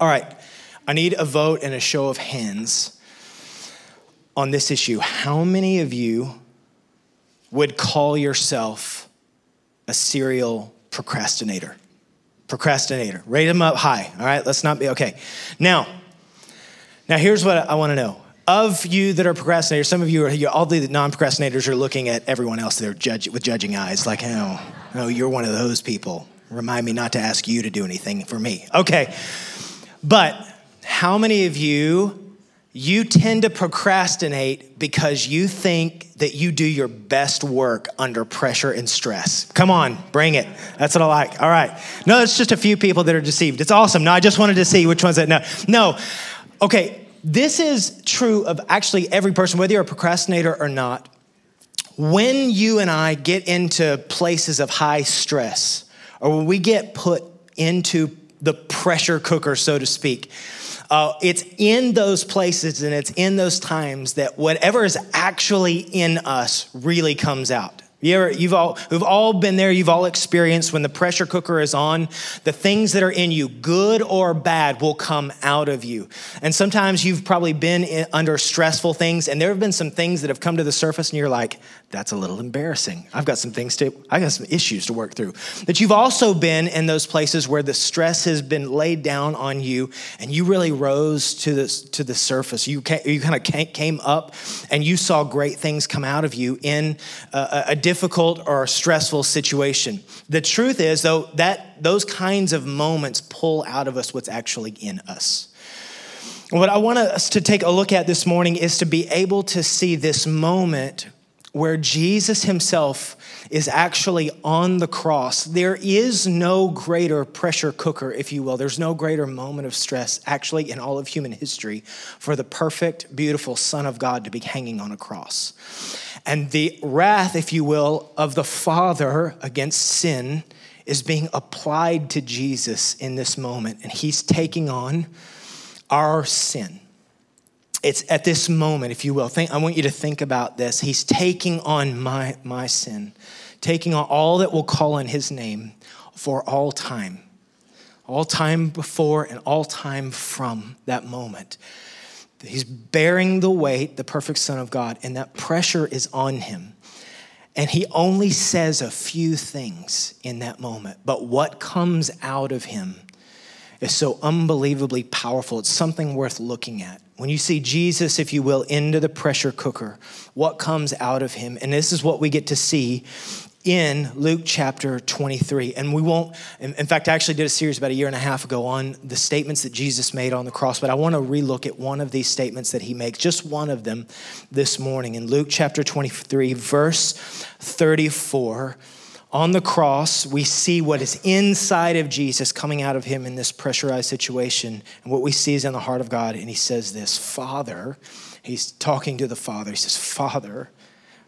All right, I need a vote and a show of hands on this issue. How many of you would call yourself a serial procrastinator? Procrastinator. Rate them up high. All right, let's not be okay. Now, now here's what I want to know. Of you that are procrastinators, some of you are you, all the non-procrastinators are looking at everyone else they're judge, with judging eyes, like, oh, oh, you're one of those people. Remind me not to ask you to do anything for me. Okay, but how many of you you tend to procrastinate because you think that you do your best work under pressure and stress. Come on, bring it. That's what I like. All right. No, it's just a few people that are deceived. It's awesome. No, I just wanted to see which ones that no. No. Okay, this is true of actually every person, whether you're a procrastinator or not. When you and I get into places of high stress, or when we get put into the pressure cooker, so to speak, uh, it's in those places and it's in those times that whatever is actually in us really comes out. You ever, you've all, we've all been there. You've all experienced when the pressure cooker is on, the things that are in you, good or bad, will come out of you. And sometimes you've probably been in, under stressful things, and there have been some things that have come to the surface, and you're like, "That's a little embarrassing. I've got some things to, I got some issues to work through." That you've also been in those places where the stress has been laid down on you, and you really rose to the to the surface. You you kind of came up, and you saw great things come out of you in a, a difficult or stressful situation. The truth is, though, that those kinds of moments pull out of us what's actually in us. What I want us to take a look at this morning is to be able to see this moment where Jesus himself is actually on the cross. There is no greater pressure cooker, if you will. There's no greater moment of stress, actually, in all of human history, for the perfect, beautiful Son of God to be hanging on a cross. And the wrath, if you will, of the Father against sin is being applied to Jesus in this moment. And he's taking on our sin. It's at this moment, if you will. Think, I want you to think about this. He's taking on my, my sin, taking on all that will call on his name for all time, all time before and all time from that moment. He's bearing the weight, the perfect Son of God, and that pressure is on him. And he only says a few things in that moment. But what comes out of him is so unbelievably powerful. It's something worth looking at. When you see Jesus, if you will, into the pressure cooker, what comes out of him? And this is what we get to see in Luke chapter 23. And we won't, in fact, I actually did a series about a year and a half ago on the statements that Jesus made on the cross, but I want to relook at one of these statements that he makes, just one of them this morning. In Luke chapter 23, verse 34, on the cross, we see what is inside of Jesus coming out of him in this pressurized situation. And what we see is in the heart of God. And he says this Father, he's talking to the Father. He says, Father,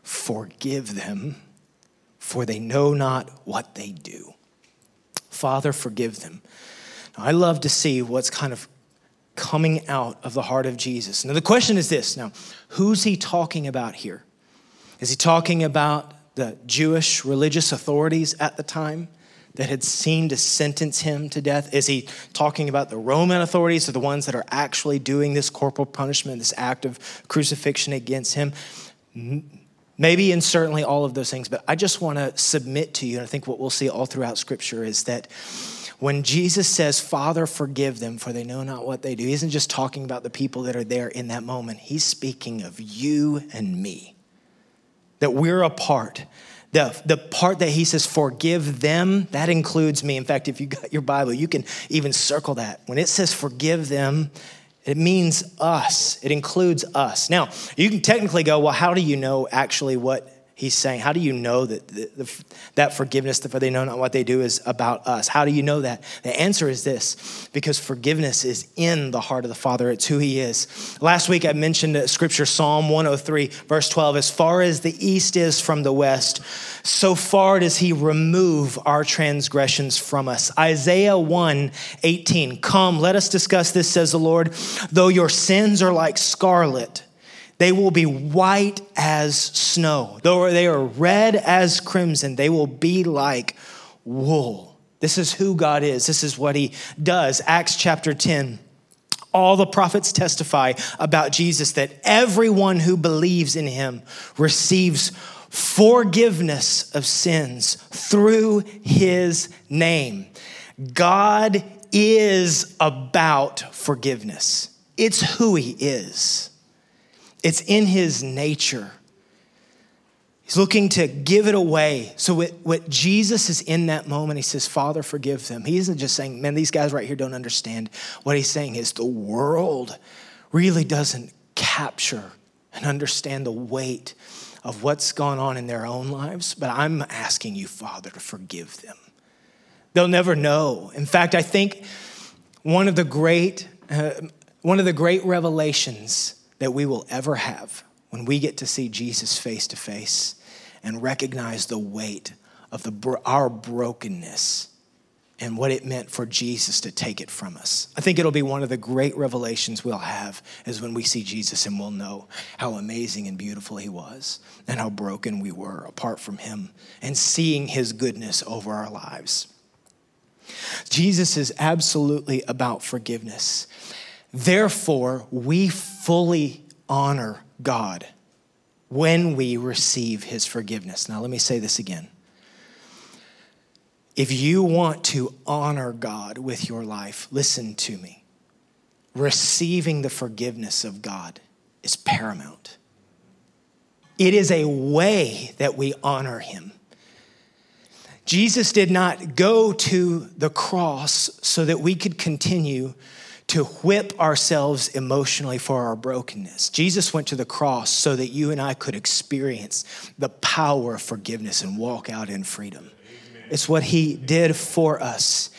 forgive them for they know not what they do. Father, forgive them. Now, I love to see what's kind of coming out of the heart of Jesus. Now, the question is this now, who's he talking about here? Is he talking about the Jewish religious authorities at the time that had seen to sentence him to death? Is he talking about the Roman authorities or the ones that are actually doing this corporal punishment, this act of crucifixion against him? Maybe and certainly all of those things, but I just want to submit to you, and I think what we'll see all throughout Scripture is that when Jesus says, Father, forgive them, for they know not what they do, he isn't just talking about the people that are there in that moment. He's speaking of you and me, that we're a part. The, the part that he says, forgive them, that includes me. In fact, if you got your Bible, you can even circle that. When it says forgive them, it means us, it includes us. Now, you can technically go, well, how do you know actually what he's saying? How do you know that the, the, that forgiveness, for they know not what they do, is about us? How do you know that? The answer is this because forgiveness is in the heart of the Father, it's who he is. Last week I mentioned scripture, Psalm 103, verse 12 as far as the east is from the west, so far does he remove our transgressions from us. Isaiah 1 18, come, let us discuss this, says the Lord. Though your sins are like scarlet, they will be white as snow. Though they are red as crimson, they will be like wool. This is who God is. This is what he does. Acts chapter 10. All the prophets testify about Jesus that everyone who believes in him receives forgiveness of sins through his name. God is about forgiveness, it's who he is, it's in his nature. He's looking to give it away. So, what, what, Jesus is in that moment, he says, Father, forgive them. He isn't just saying, man, these guys right here don't understand. What he's saying is the world really doesn't capture and understand the weight of what's gone on in their own lives. But I'm asking you, Father, to forgive them. They'll never know. In fact, I think one of the great, uh, one of the great revelations that we will ever have when we get to see Jesus face to face and recognize the weight of the, our brokenness and what it meant for Jesus to take it from us. I think it'll be one of the great revelations we'll have is when we see Jesus and we'll know how amazing and beautiful he was and how broken we were apart from him and seeing his goodness over our lives. Jesus is absolutely about forgiveness. Therefore, we fully honor God when we receive his forgiveness. Now, let me say this again. If you want to honor God with your life, listen to me. Receiving the forgiveness of God is paramount. It is a way that we honor him. Jesus did not go to the cross so that we could continue to whip ourselves emotionally for our brokenness. Jesus went to the cross so that you and I could experience the power of forgiveness and walk out in freedom. Amen. It's what he did for us.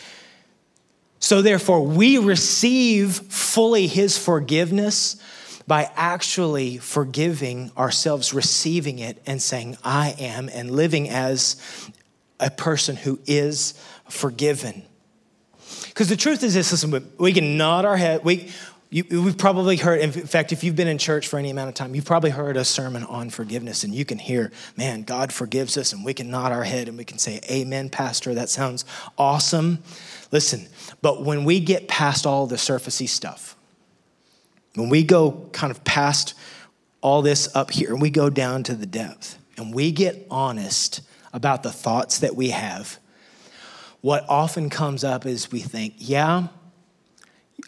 So, therefore, we receive fully his forgiveness by actually forgiving ourselves, receiving it, and saying, I am, and living as a person who is forgiven. Because the truth is this listen, we can nod our head. We, you, we've probably heard, in fact, if you've been in church for any amount of time, you've probably heard a sermon on forgiveness, and you can hear, man, God forgives us, and we can nod our head and we can say, Amen, Pastor, that sounds awesome. Listen, but when we get past all the surfacey stuff, when we go kind of past all this up here and we go down to the depth and we get honest about the thoughts that we have, what often comes up is we think, yeah,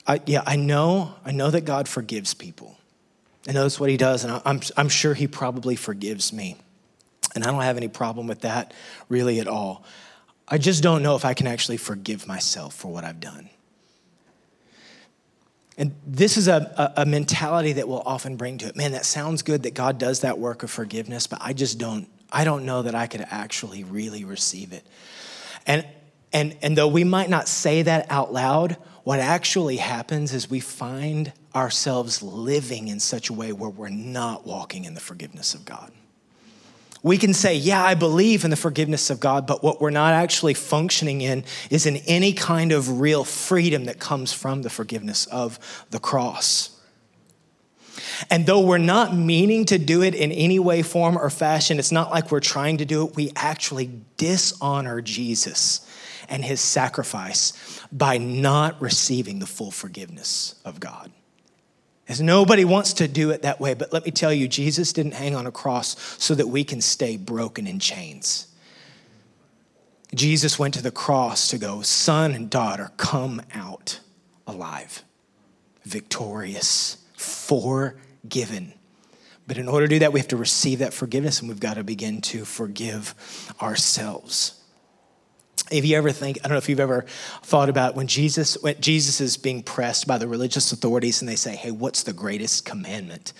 I, yeah, I know, I know that God forgives people. I know that's what he does, and I'm, I'm sure he probably forgives me. And I don't have any problem with that really at all. I just don't know if I can actually forgive myself for what I've done. And this is a, a, mentality that we'll often bring to it. Man, that sounds good that God does that work of forgiveness, but I just don't, I don't know that I could actually really receive it. And and, and though we might not say that out loud, what actually happens is we find ourselves living in such a way where we're not walking in the forgiveness of God. We can say, Yeah, I believe in the forgiveness of God, but what we're not actually functioning in is in any kind of real freedom that comes from the forgiveness of the cross. And though we're not meaning to do it in any way, form, or fashion, it's not like we're trying to do it, we actually dishonor Jesus and his sacrifice by not receiving the full forgiveness of God. As nobody wants to do it that way, but let me tell you, Jesus didn't hang on a cross so that we can stay broken in chains. Jesus went to the cross to go, son and daughter, come out alive, victorious, forgiven. But in order to do that, we have to receive that forgiveness and we've got to begin to forgive ourselves. If you ever think, I don't know if you've ever thought about when Jesus, when Jesus is being pressed by the religious authorities and they say, hey, what's the greatest commandment?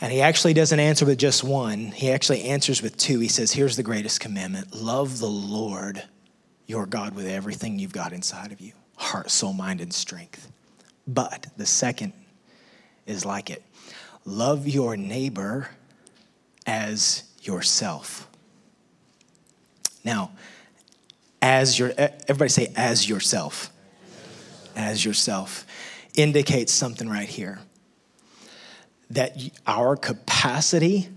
And he actually doesn't answer with just one, he actually answers with two. He says, here's the greatest commandment love the Lord your God with everything you've got inside of you heart, soul, mind, and strength. But the second is like it love your neighbor as yourself. Now, as your everybody say as yourself as yourself indicates something right here that our capacity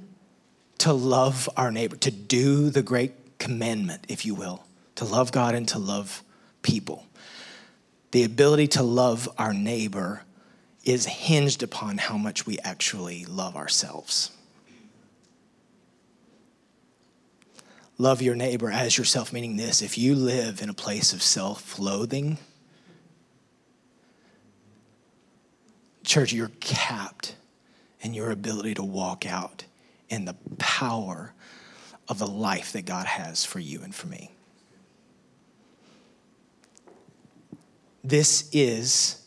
to love our neighbor to do the great commandment if you will to love god and to love people. The ability to love our neighbor is hinged upon how much we actually love ourselves. Love your neighbor as yourself, meaning this if you live in a place of self loathing, church, you're capped in your ability to walk out in the power of the life that God has for you and for me. This is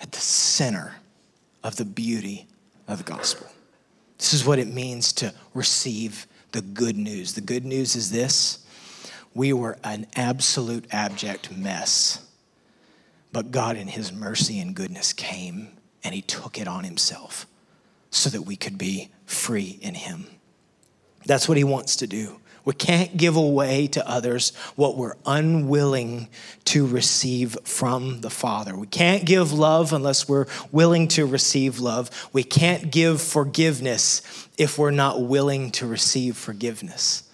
at the center of the beauty of the gospel. This is what it means to receive the good news. The good news is this we were an absolute abject mess, but God, in His mercy and goodness, came and He took it on Himself so that we could be free in Him. That's what He wants to do. We can't give away to others what we're unwilling to receive from the Father. We can't give love unless we're willing to receive love. We can't give forgiveness if we're not willing to receive forgiveness.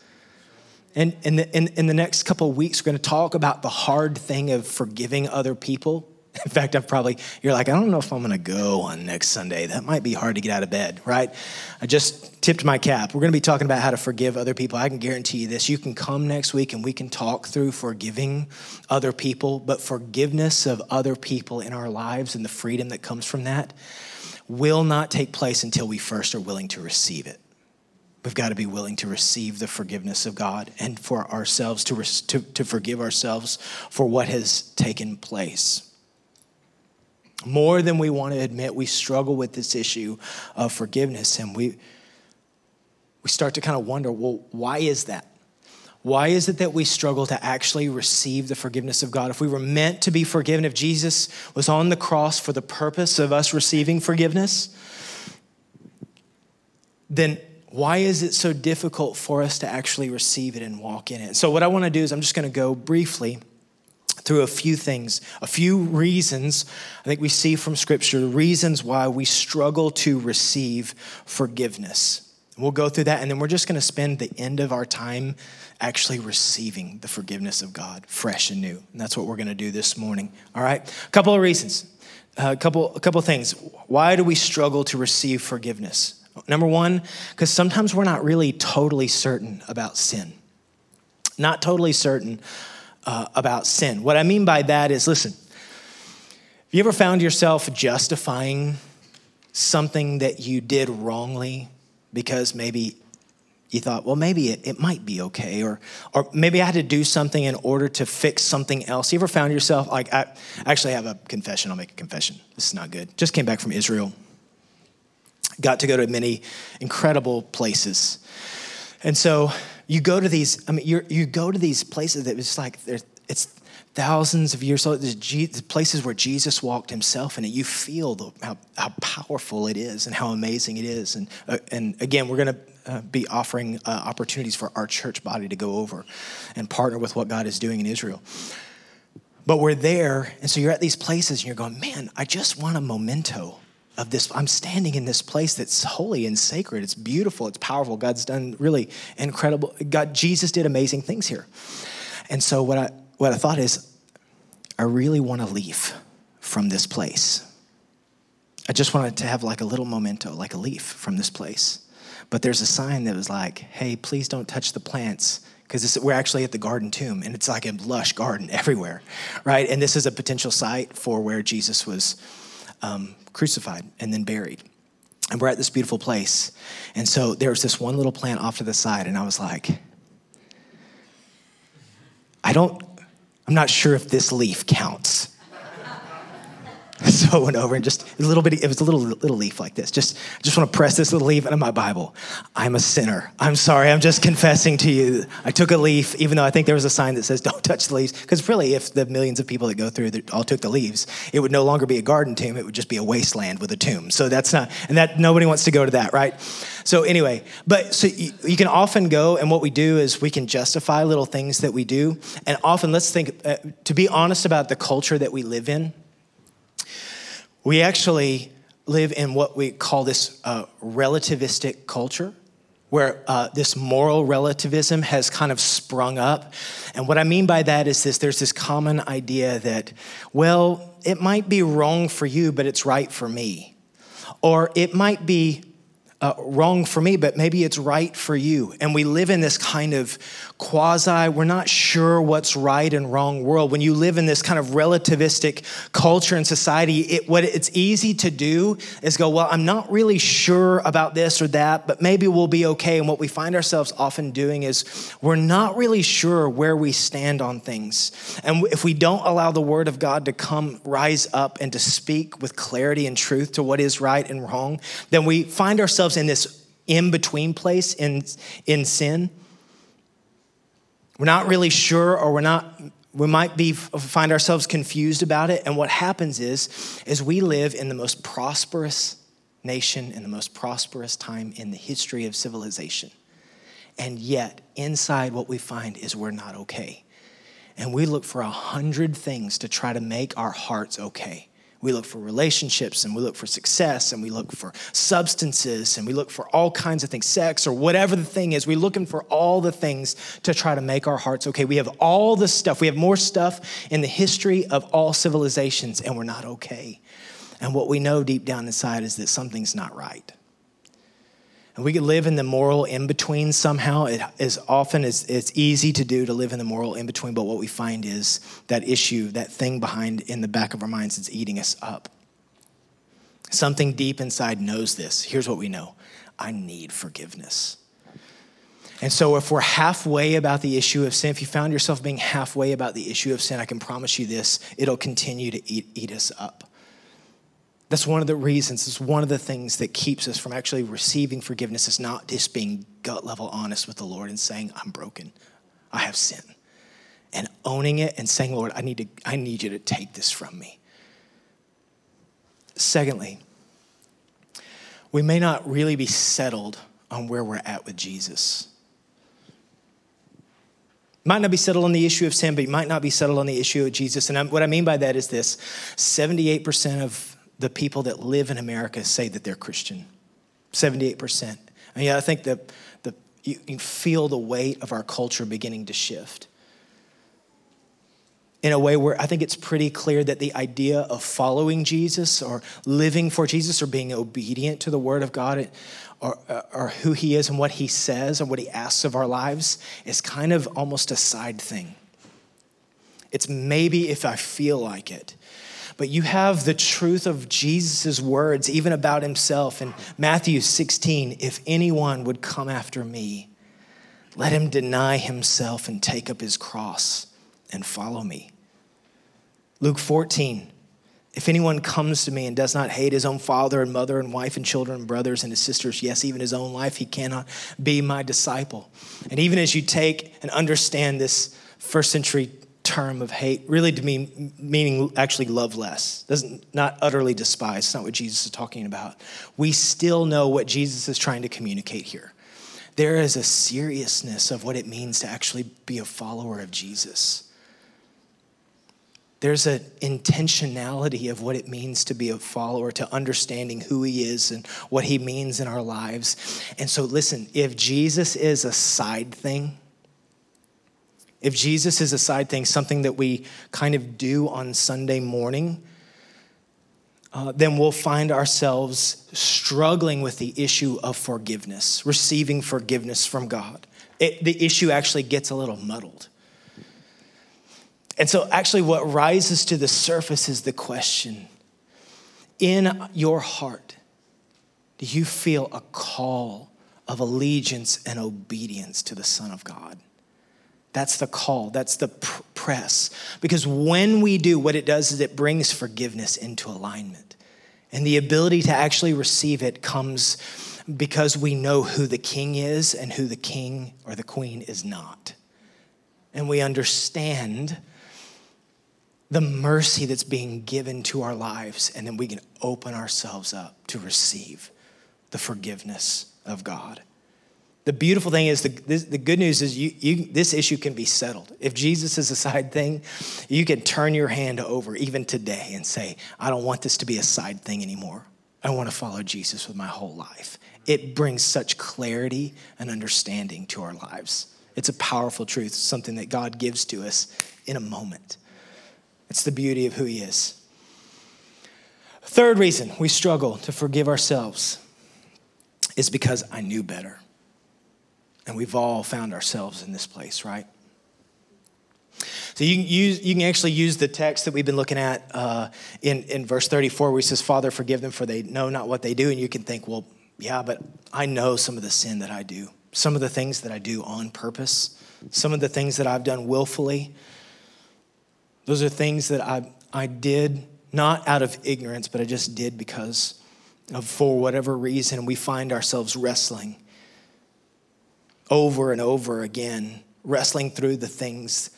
And in the, in, in the next couple of weeks, we're going to talk about the hard thing of forgiving other people. In fact, I've probably, you're like, I don't know if I'm going to go on next Sunday. That might be hard to get out of bed, right? I just tipped my cap. We're going to be talking about how to forgive other people. I can guarantee you this. You can come next week and we can talk through forgiving other people, but forgiveness of other people in our lives and the freedom that comes from that will not take place until we first are willing to receive it. We've got to be willing to receive the forgiveness of God and for ourselves to, to, to forgive ourselves for what has taken place. More than we want to admit, we struggle with this issue of forgiveness, and we, we start to kind of wonder well, why is that? Why is it that we struggle to actually receive the forgiveness of God? If we were meant to be forgiven, if Jesus was on the cross for the purpose of us receiving forgiveness, then why is it so difficult for us to actually receive it and walk in it? So, what I want to do is I'm just going to go briefly through a few things, a few reasons I think we see from Scripture, reasons why we struggle to receive forgiveness. We'll go through that, and then we're just going to spend the end of our time actually receiving the forgiveness of God, fresh and new. And that's what we're going to do this morning. All right? A couple of reasons, a couple, a couple things. Why do we struggle to receive forgiveness? Number one, because sometimes we're not really totally certain about sin. Not totally certain uh, about sin. What I mean by that is listen, have you ever found yourself justifying something that you did wrongly because maybe you thought, well, maybe it, it might be okay, or, or maybe I had to do something in order to fix something else. You ever found yourself, like, I actually have a confession, I'll make a confession. This is not good. Just came back from Israel, got to go to many incredible places. And so you go to these, I mean, you you go to these places that it's like, it's thousands of years old, there's places where Jesus walked himself and. You feel the, how, how powerful it is and how amazing it is. And, uh, and again, we're going to uh, be offering uh, opportunities for our church body to go over and partner with what God is doing in Israel. But we're there, and so you're at these places and you're going, man, I just want a memento of this. I'm standing in this place that's holy and sacred. It's beautiful. It's powerful. God's done really incredible. God, Jesus did amazing things here. And so what I what I thought is, I really want to leave from this place. I just wanted to have like a little memento, like a leaf from this place. But there's a sign that was like, hey, please don't touch the plants because we're actually at the garden tomb and it's like a lush garden everywhere, right? And this is a potential site for where Jesus was um, crucified and then buried. And we're at this beautiful place. And so there was this one little plant off to the side, and I was like, I don't, I'm not sure if this leaf counts. So I went over and just a little bit. It was a little little leaf like this. Just just want to press this little leaf into my Bible. I'm a sinner. I'm sorry. I'm just confessing to you. I took a leaf, even though I think there was a sign that says "Don't touch the leaves." Because really, if the millions of people that go through that all took the leaves, it would no longer be a garden tomb. It would just be a wasteland with a tomb. So that's not, and that nobody wants to go to that, right? So anyway, but so you, you can often go, and what we do is we can justify little things that we do, and often let's think. Uh, to be honest about the culture that we live in we actually live in what we call this uh, relativistic culture. where uh, this moral relativism has kind of sprung up. And what I mean by that is this there's this common idea that, well, it might be wrong for you, but it's right for me. Or it might be uh, wrong for me, but maybe it's right for you. And we live in this kind of quasi, we're not sure what's right and wrong world. When you live in this kind of relativistic culture and society, it, what it's easy to do is go, well, I'm not really sure about this or that, but maybe we'll be okay. And what we find ourselves often doing is we're not really sure where we stand on things. And if we don't allow the word of God to come rise up and to speak with clarity and truth to what is right and wrong, then we find ourselves in this in between place in, in sin we're not really sure, or we're not, we might be, find ourselves confused about it. And what happens is, is we live in the most prosperous nation in the most prosperous time in the history of civilization. And yet, inside what we find is we're not okay. And we look for a hundred things to try to make our hearts okay. We look for relationships and we look for success and we look for substances and we look for all kinds of things, sex or whatever the thing is. We're looking for all the things to try to make our hearts okay. We have all the stuff. We have more stuff in the history of all civilizations and we're not okay. And what we know deep down inside is that something's not right. And we can live in the moral in between somehow. It is often it's, it's easy to do to live in the moral in between, but what we find is that issue, that thing behind in the back of our minds that's eating us up. Something deep inside knows this. Here's what we know I need forgiveness. And so, if we're halfway about the issue of sin, if you found yourself being halfway about the issue of sin, I can promise you this it'll continue to eat, eat us up. That's one of the reasons, it's one of the things that keeps us from actually receiving forgiveness is not just being gut level honest with the Lord and saying, I'm broken, I have sin. And owning it and saying, Lord, I need, to, I need you to take this from me. Secondly, we may not really be settled on where we're at with Jesus. Might not be settled on the issue of sin, but you might not be settled on the issue of Jesus. And what I mean by that is this 78% of the people that live in America say that they're Christian. 78%. And yeah, I think that the, you can feel the weight of our culture beginning to shift in a way where I think it's pretty clear that the idea of following Jesus or living for Jesus or being obedient to the Word of God or, or who He is and what He says and what He asks of our lives is kind of almost a side thing. It's maybe if I feel like it but you have the truth of Jesus' words, even about himself in Matthew 16 if anyone would come after me, let him deny himself and take up his cross and follow me. Luke 14, if anyone comes to me and does not hate his own father and mother and wife and children and brothers and his sisters, yes, even his own life, he cannot be my disciple. And even as you take and understand this first century term of hate really to mean meaning actually love less. Doesn't not utterly despise it's not what jesus is talking about. We still know what jesus is trying to communicate here. There is a seriousness of what it means to actually be a follower of jesus. There's an intentionality of what it means to be a follower to understanding who he is and what he means in our lives. And so listen if jesus is a side thing if Jesus is a side thing, something that we kind of do on Sunday morning, uh, then we'll find ourselves struggling with the issue of forgiveness, receiving forgiveness from God. It, the issue actually gets a little muddled. And so, actually, what rises to the surface is the question In your heart, do you feel a call of allegiance and obedience to the Son of God? That's the call, that's the press. Because when we do, what it does is it brings forgiveness into alignment. And the ability to actually receive it comes because we know who the king is and who the king or the queen is not. And we understand the mercy that's being given to our lives, and then we can open ourselves up to receive the forgiveness of God. The beautiful thing is, the, this, the good news is you, you, this issue can be settled. If Jesus is a side thing, you can turn your hand over even today and say, I don't want this to be a side thing anymore. I want to follow Jesus with my whole life. It brings such clarity and understanding to our lives. It's a powerful truth, something that God gives to us in a moment. It's the beauty of who He is. Third reason we struggle to forgive ourselves is because I knew better. And we've all found ourselves in this place, right? So you can, use, you can actually use the text that we've been looking at uh, in, in verse 34 where he says, Father, forgive them for they know not what they do. And you can think, well, yeah, but I know some of the sin that I do, some of the things that I do on purpose, some of the things that I've done willfully. Those are things that I, I did not out of ignorance, but I just did because of, for whatever reason, we find ourselves wrestling over and over again, wrestling through the things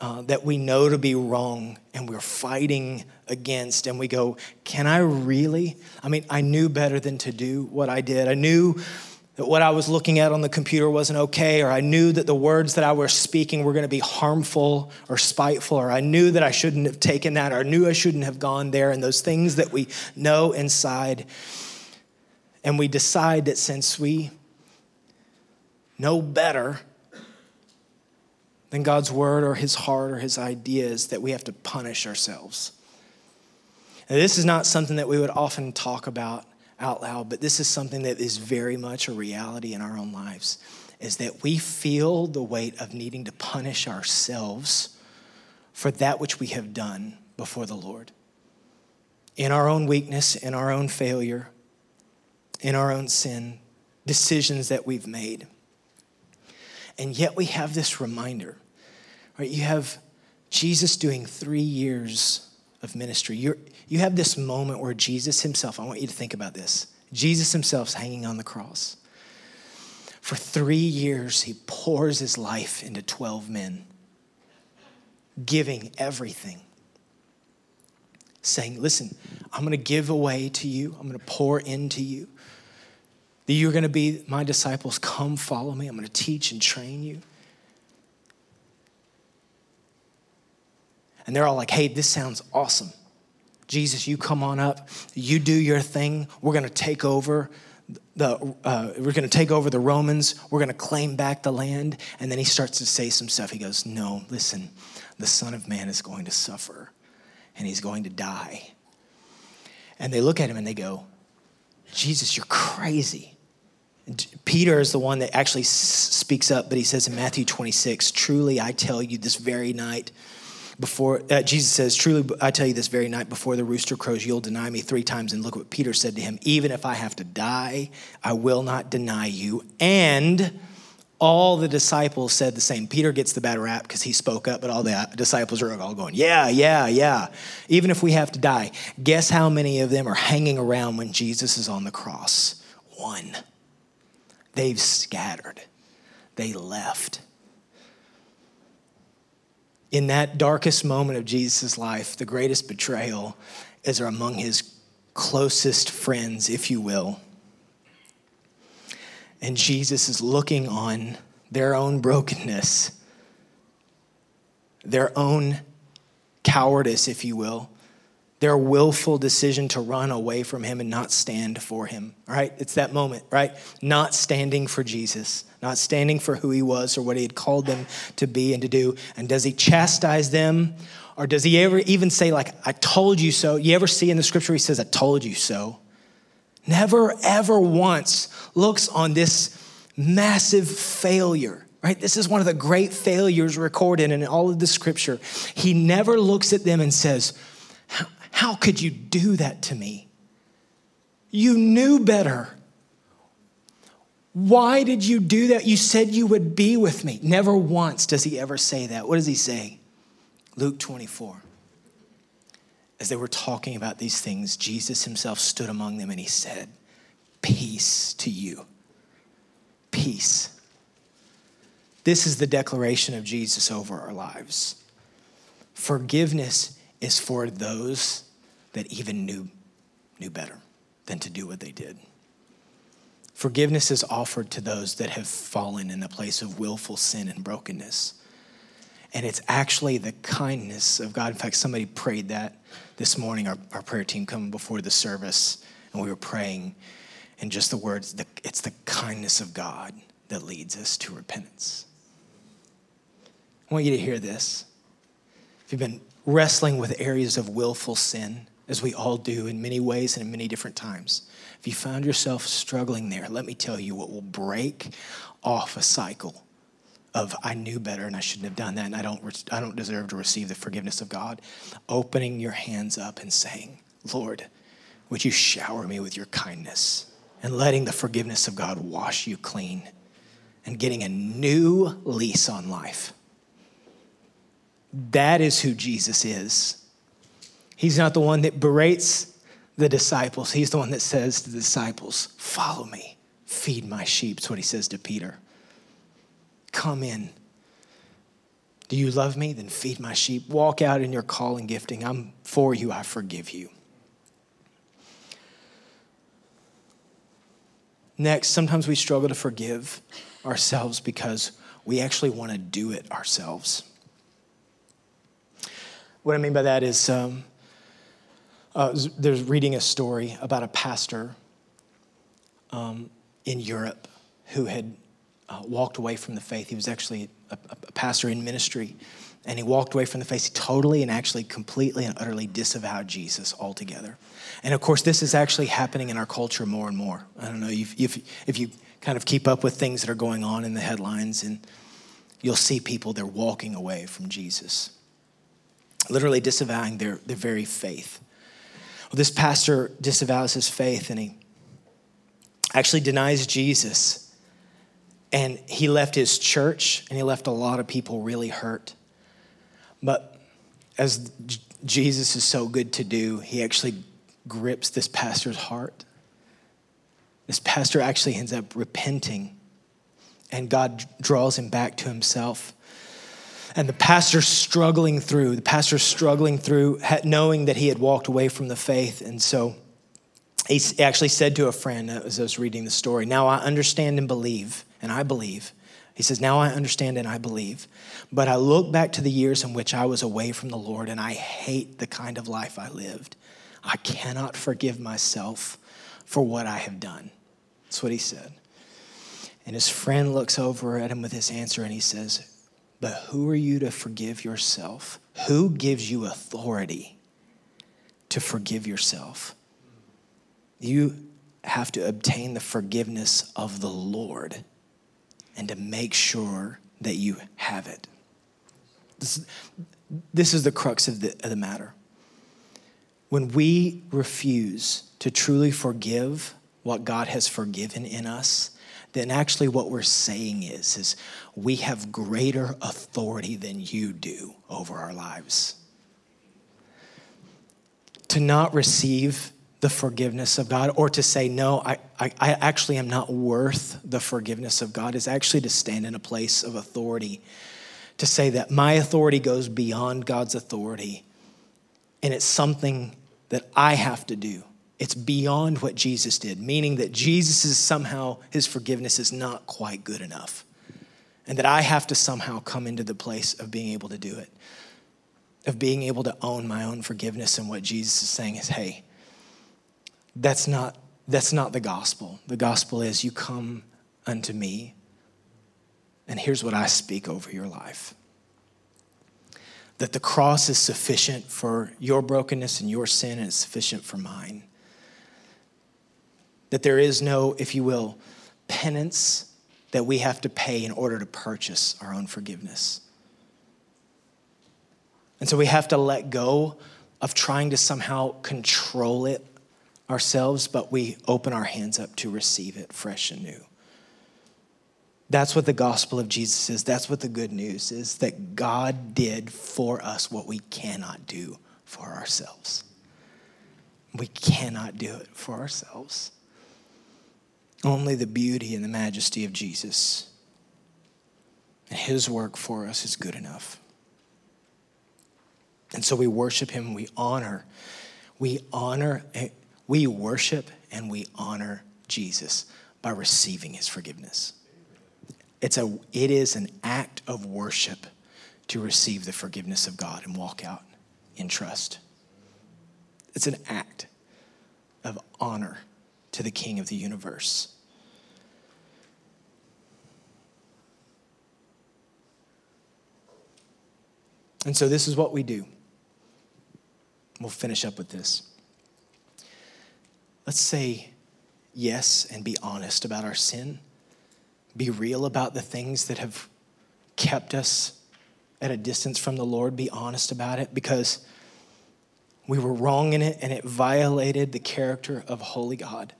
uh, that we know to be wrong and we're fighting against, and we go, Can I really? I mean, I knew better than to do what I did. I knew that what I was looking at on the computer wasn't okay, or I knew that the words that I was speaking were going to be harmful or spiteful, or I knew that I shouldn't have taken that, or I knew I shouldn't have gone there, and those things that we know inside. And we decide that since we know better than God's word or his heart or his ideas, that we have to punish ourselves. And this is not something that we would often talk about out loud, but this is something that is very much a reality in our own lives is that we feel the weight of needing to punish ourselves for that which we have done before the Lord. In our own weakness, in our own failure, in our own sin, decisions that we've made. And yet we have this reminder, right? You have Jesus doing three years of ministry. You're, you have this moment where Jesus himself, I want you to think about this. Jesus himself's hanging on the cross. For three years, he pours his life into 12 men, giving everything. Saying, Listen, I'm going to give away to you, I'm going to pour into you that you're going to be my disciples. Come follow me. I'm going to teach and train you. And they're all like, hey, this sounds awesome. Jesus, you come on up. You do your thing. We're going to take over the uh, we're going to take over the Romans. We're going to claim back the land. And then he starts to say some stuff. He goes, "No, listen. The Son of Man is going to suffer, and he's going to die." And they look at him and they go, "Jesus, you're crazy." Peter is the one that actually speaks up, but he says in Matthew 26, Truly I tell you this very night, before uh, Jesus says, Truly I tell you this very night, before the rooster crows, you'll deny me three times. And look what Peter said to him Even if I have to die, I will not deny you. And all the disciples said the same. Peter gets the bad rap because he spoke up, but all the disciples are all going, Yeah, yeah, yeah. Even if we have to die. Guess how many of them are hanging around when Jesus is on the cross? One. They've scattered, they left. In that darkest moment of Jesus' life, the greatest betrayal is among his closest friends, if you will. And Jesus is looking on their own brokenness, their own cowardice, if you will, their willful decision to run away from him and not stand for him, right? It's that moment, right? Not standing for Jesus, not standing for who he was or what he had called them to be and to do. And does he chastise them? Or does he ever even say, like, I told you so? You ever see in the scripture he says, I told you so? Never, ever once looks on this massive failure right? This is one of the great failures recorded in all of the scripture. He never looks at them and says, how could you do that to me? You knew better. Why did you do that? You said you would be with me. Never once does he ever say that. What does he say? Luke 24. As they were talking about these things, Jesus himself stood among them and he said, Peace to you. Peace. This is the declaration of Jesus over our lives. Forgiveness is for those that even knew, knew better than to do what they did. Forgiveness is offered to those that have fallen in a place of willful sin and brokenness. And it's actually the kindness of God. In fact, somebody prayed that this morning, our, our prayer team coming before the service. and we were praying, and just the words, the, it's the kindness of God that leads us to repentance. I want you to hear this. If you've been wrestling with areas of willful sin, as we all do in many ways and in many different times, if you found yourself struggling there, let me tell you what will break off a cycle of I knew better and I shouldn't have done that and I don't, I don't deserve to receive the forgiveness of God. Opening your hands up and saying, Lord, would you shower me with your kindness and letting the forgiveness of God wash you clean and getting a new lease on life. That is who Jesus is. He's not the one that berates the disciples, he's the one that says to the disciples, Follow me, feed my sheep. That's what he says to Peter. Come in. Do you love me? Then feed my sheep. Walk out in your calling gifting. I'm for you, I forgive you. Next, sometimes we struggle to forgive ourselves because we actually want to do it ourselves. What I mean by that is um, uh, there's reading a story about a pastor um, in Europe who had uh, walked away from the faith. He was actually a, a, pastor in ministry, and he walked away from the faith. Totally and actually completely and utterly disavowed Jesus altogether. And of course, this is actually happening in our culture more and more. I don't know if, if, if you kind of keep up with things that are going on in the headlines, and you'll see people, they're walking away from Jesus, literally disavowing their, their very faith. Well, this pastor disavows his faith and he actually denies Jesus and he left his church and he left a lot of people really hurt. But as Jesus is so good to do, he actually grips this pastor's heart. This pastor actually ends up repenting, and God draws him back to himself. And the pastor struggling through, the pastor struggling through, knowing that he had walked away from the faith. And so he actually said to a friend uh, as I was reading the story, Now I understand and believe and I believe. He says, Now I understand and I believe. But I look back to the years in which I was away from the Lord and I hate the kind of life I lived. I cannot forgive myself for what I have done. That's what he said. And his friend looks over at him with his answer and he says, But who are you to forgive yourself? Who gives you authority to forgive yourself? You have to obtain the forgiveness of the Lord and to make sure that you have it. This, this is the crux of the, of the matter. When we refuse to truly forgive what God has forgiven in us, then actually what we're saying is, is we have greater authority than you do over our lives. To not receive the forgiveness of God or to say, no, I, I, I, actually am not worth the forgiveness of God is actually to stand in a place of authority, to say that my authority goes beyond God's authority and it's something that I have to do. It's beyond what Jesus did, meaning that Jesus is somehow, his forgiveness is not quite good enough. And that I have to somehow come into the place of being able to do it, of being able to own my own forgiveness. And what Jesus is saying is, hey, that's not, that's not the gospel. The gospel is you come unto me, and here's what I speak over your life that the cross is sufficient for your brokenness and your sin, and it's sufficient for mine. That there is no, if you will, penance that we have to pay in order to purchase our own forgiveness. And so we have to let go of trying to somehow control it ourselves, but we open our hands up to receive it fresh and new. That's what the gospel of Jesus is. That's what the good news is that God did for us what we cannot do for ourselves. We cannot do it for ourselves. Only the beauty and the majesty of Jesus and his work for us is good enough. And so we worship him, we honor. We honor we worship and we honor Jesus by receiving his forgiveness. It's a, it is an act of worship to receive the forgiveness of God and walk out in trust. It's an act of honor to the King of the universe. And so, this is what we do. We'll finish up with this. Let's say yes and be honest about our sin. Be real about the things that have kept us at a distance from the Lord. Be honest about it because we were wrong in it and it violated the character of holy God.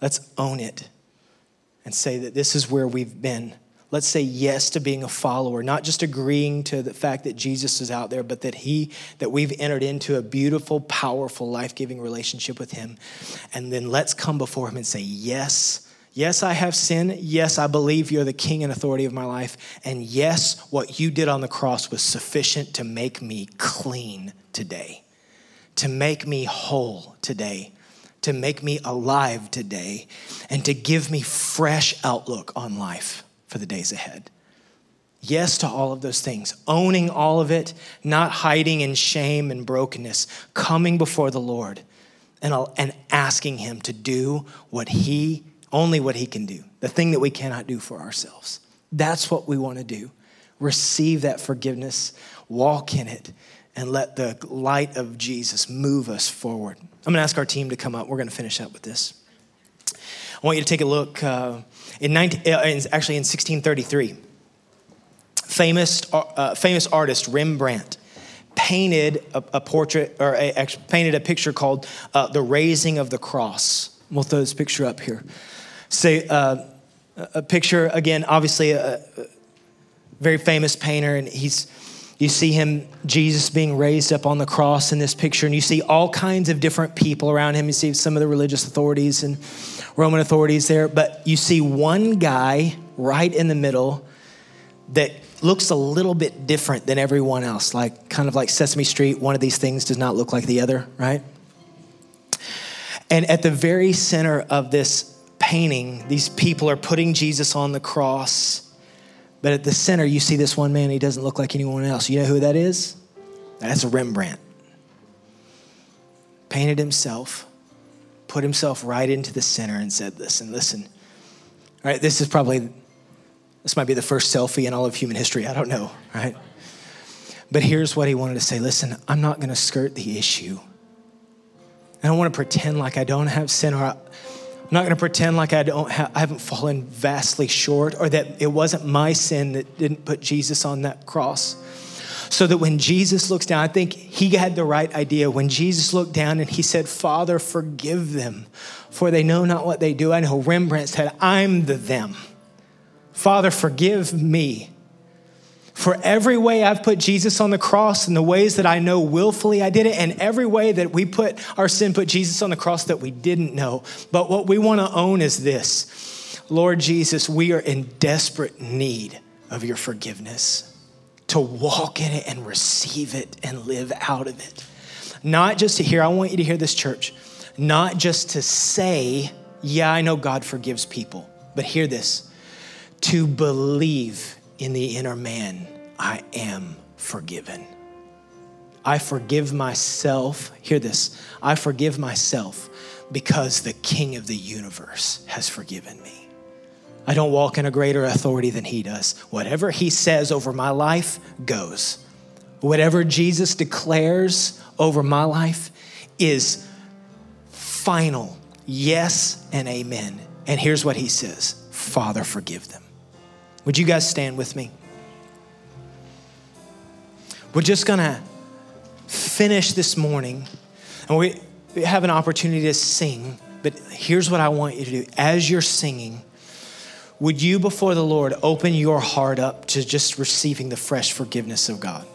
Let's own it and say that this is where we've been let's say yes to being a follower, not just agreeing to the fact that Jesus is out there, but that he that we've entered into a beautiful, powerful, life-giving relationship with him. And then let's come before him and say, "Yes, Yes, I have sinned. Yes, I believe you're the king and authority of my life. And yes, what you did on the cross was sufficient to make me clean today, to make me whole today, to make me alive today, and to give me fresh outlook on life for the days ahead. Yes to all of those things, owning all of it, not hiding in shame and brokenness, coming before the Lord and, and asking Him to do what He, only what He can do, the thing that we cannot do for ourselves. That's what we want to do. Receive that forgiveness, walk in it, and let the light of Jesus move us forward. I'm going to ask our team to come up. We're going to finish up with this. I want you to take a look. Uh, in 19, uh, actually, in 1633, famous, uh, famous artist Rembrandt painted a, a portrait or a, painted a picture called uh, "The Raising of the Cross." We'll throw this picture up here. Say uh, a picture again. Obviously, a, a very famous painter, and he's you see him, Jesus being raised up on the cross in this picture, and you see all kinds of different people around him. You see some of the religious authorities and Roman authorities there, but you see one guy right in the middle that looks a little bit different than everyone else, like kind of like Sesame Street. One of these things does not look like the other, right? And at the very center of this painting, these people are putting Jesus on the cross but at the center, you see this one man, he doesn't look like anyone else. You know who that is? That's a Rembrandt. Painted himself, put himself right into the center and said, Listen, listen. All right, this is probably, this might be the first selfie in all of human history. I don't know, right? But here's what he wanted to say Listen, I'm not going to skirt the issue. I don't want to pretend like I don't have sin or I'm not going to pretend like I don't ha- I haven't fallen vastly short or that it wasn't my sin that didn't put Jesus on that cross. So that when Jesus looks down, I think he had the right idea. When Jesus looked down and he said, Father, forgive them, for they know not what they do. I know Rembrandt said, I'm the them. Father, forgive me for every way I've put Jesus on the cross and the ways that I know willfully I did it, and every way that we put our sin, put Jesus on the cross that we didn't know. But what we want to own is this. Lord Jesus, we are in desperate need of your forgiveness. To walk in it and receive it and live out of it. Not just to hear, I want you to hear this, church, not just to say, yeah, I know God forgives people, but hear this. To believe in the inner man, I am forgiven. I forgive myself. Hear this I forgive myself because the King of the universe has forgiven me. I don't walk in a greater authority than he does. Whatever he says over my life goes. Whatever Jesus declares over my life is final yes and amen. And here's what he says Father, forgive them. Would you guys stand with me? We're just going to finish this morning, and we have an opportunity to sing. But here's what I want you to do as you're singing, would you, before the Lord, open your heart up to just receiving the fresh forgiveness of God?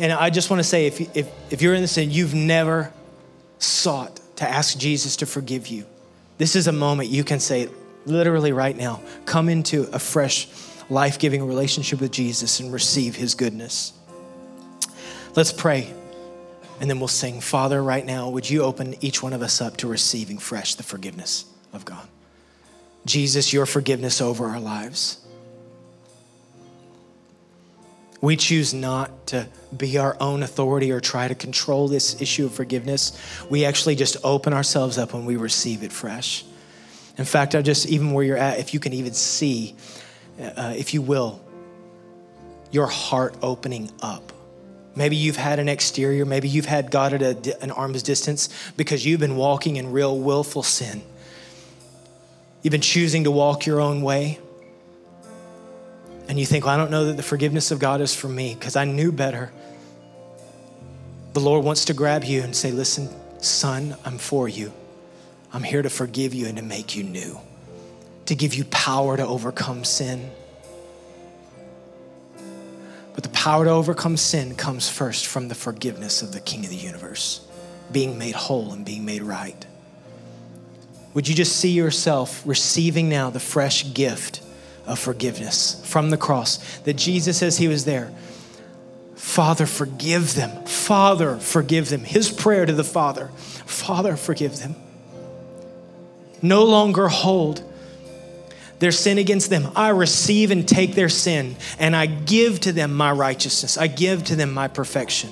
And I just want to say if, if, if you're in this and you've never sought to ask Jesus to forgive you, this is a moment you can say, literally right now, come into a fresh, life giving relationship with Jesus and receive his goodness. Let's pray, and then we'll sing. Father, right now, would you open each one of us up to receiving fresh the forgiveness of God? Jesus, your forgiveness over our lives. We choose not to be our own authority or try to control this issue of forgiveness. We actually just open ourselves up when we receive it fresh. In fact, I just, even where you're at, if you can even see, uh, if you will, your heart opening up. Maybe you've had an exterior, maybe you've had God at a, an arm's distance because you've been walking in real willful sin. You've been choosing to walk your own way. And you think, well, I don't know that the forgiveness of God is for me because I knew better. The Lord wants to grab you and say, listen, son, I'm for you. I'm here to forgive you and to make you new, to give you power to overcome sin. But the power to overcome sin comes first from the forgiveness of the King of the universe, being made whole and being made right. Would you just see yourself receiving now the fresh gift of forgiveness from the cross that Jesus says he was there? Father, forgive them. Father, forgive them. His prayer to the Father Father, forgive them. No longer hold their sin against them. I receive and take their sin, and I give to them my righteousness. I give to them my perfection.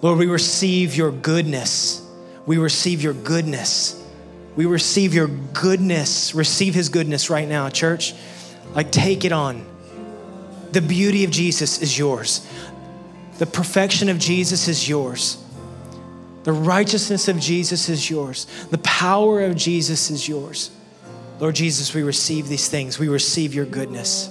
Lord, we receive your goodness. We receive your goodness. We receive your goodness. Receive his goodness right now, church. Like, take it on. The beauty of Jesus is yours, the perfection of Jesus is yours. The righteousness of Jesus is yours. The power of Jesus is yours. Lord Jesus, we receive these things. We receive your goodness.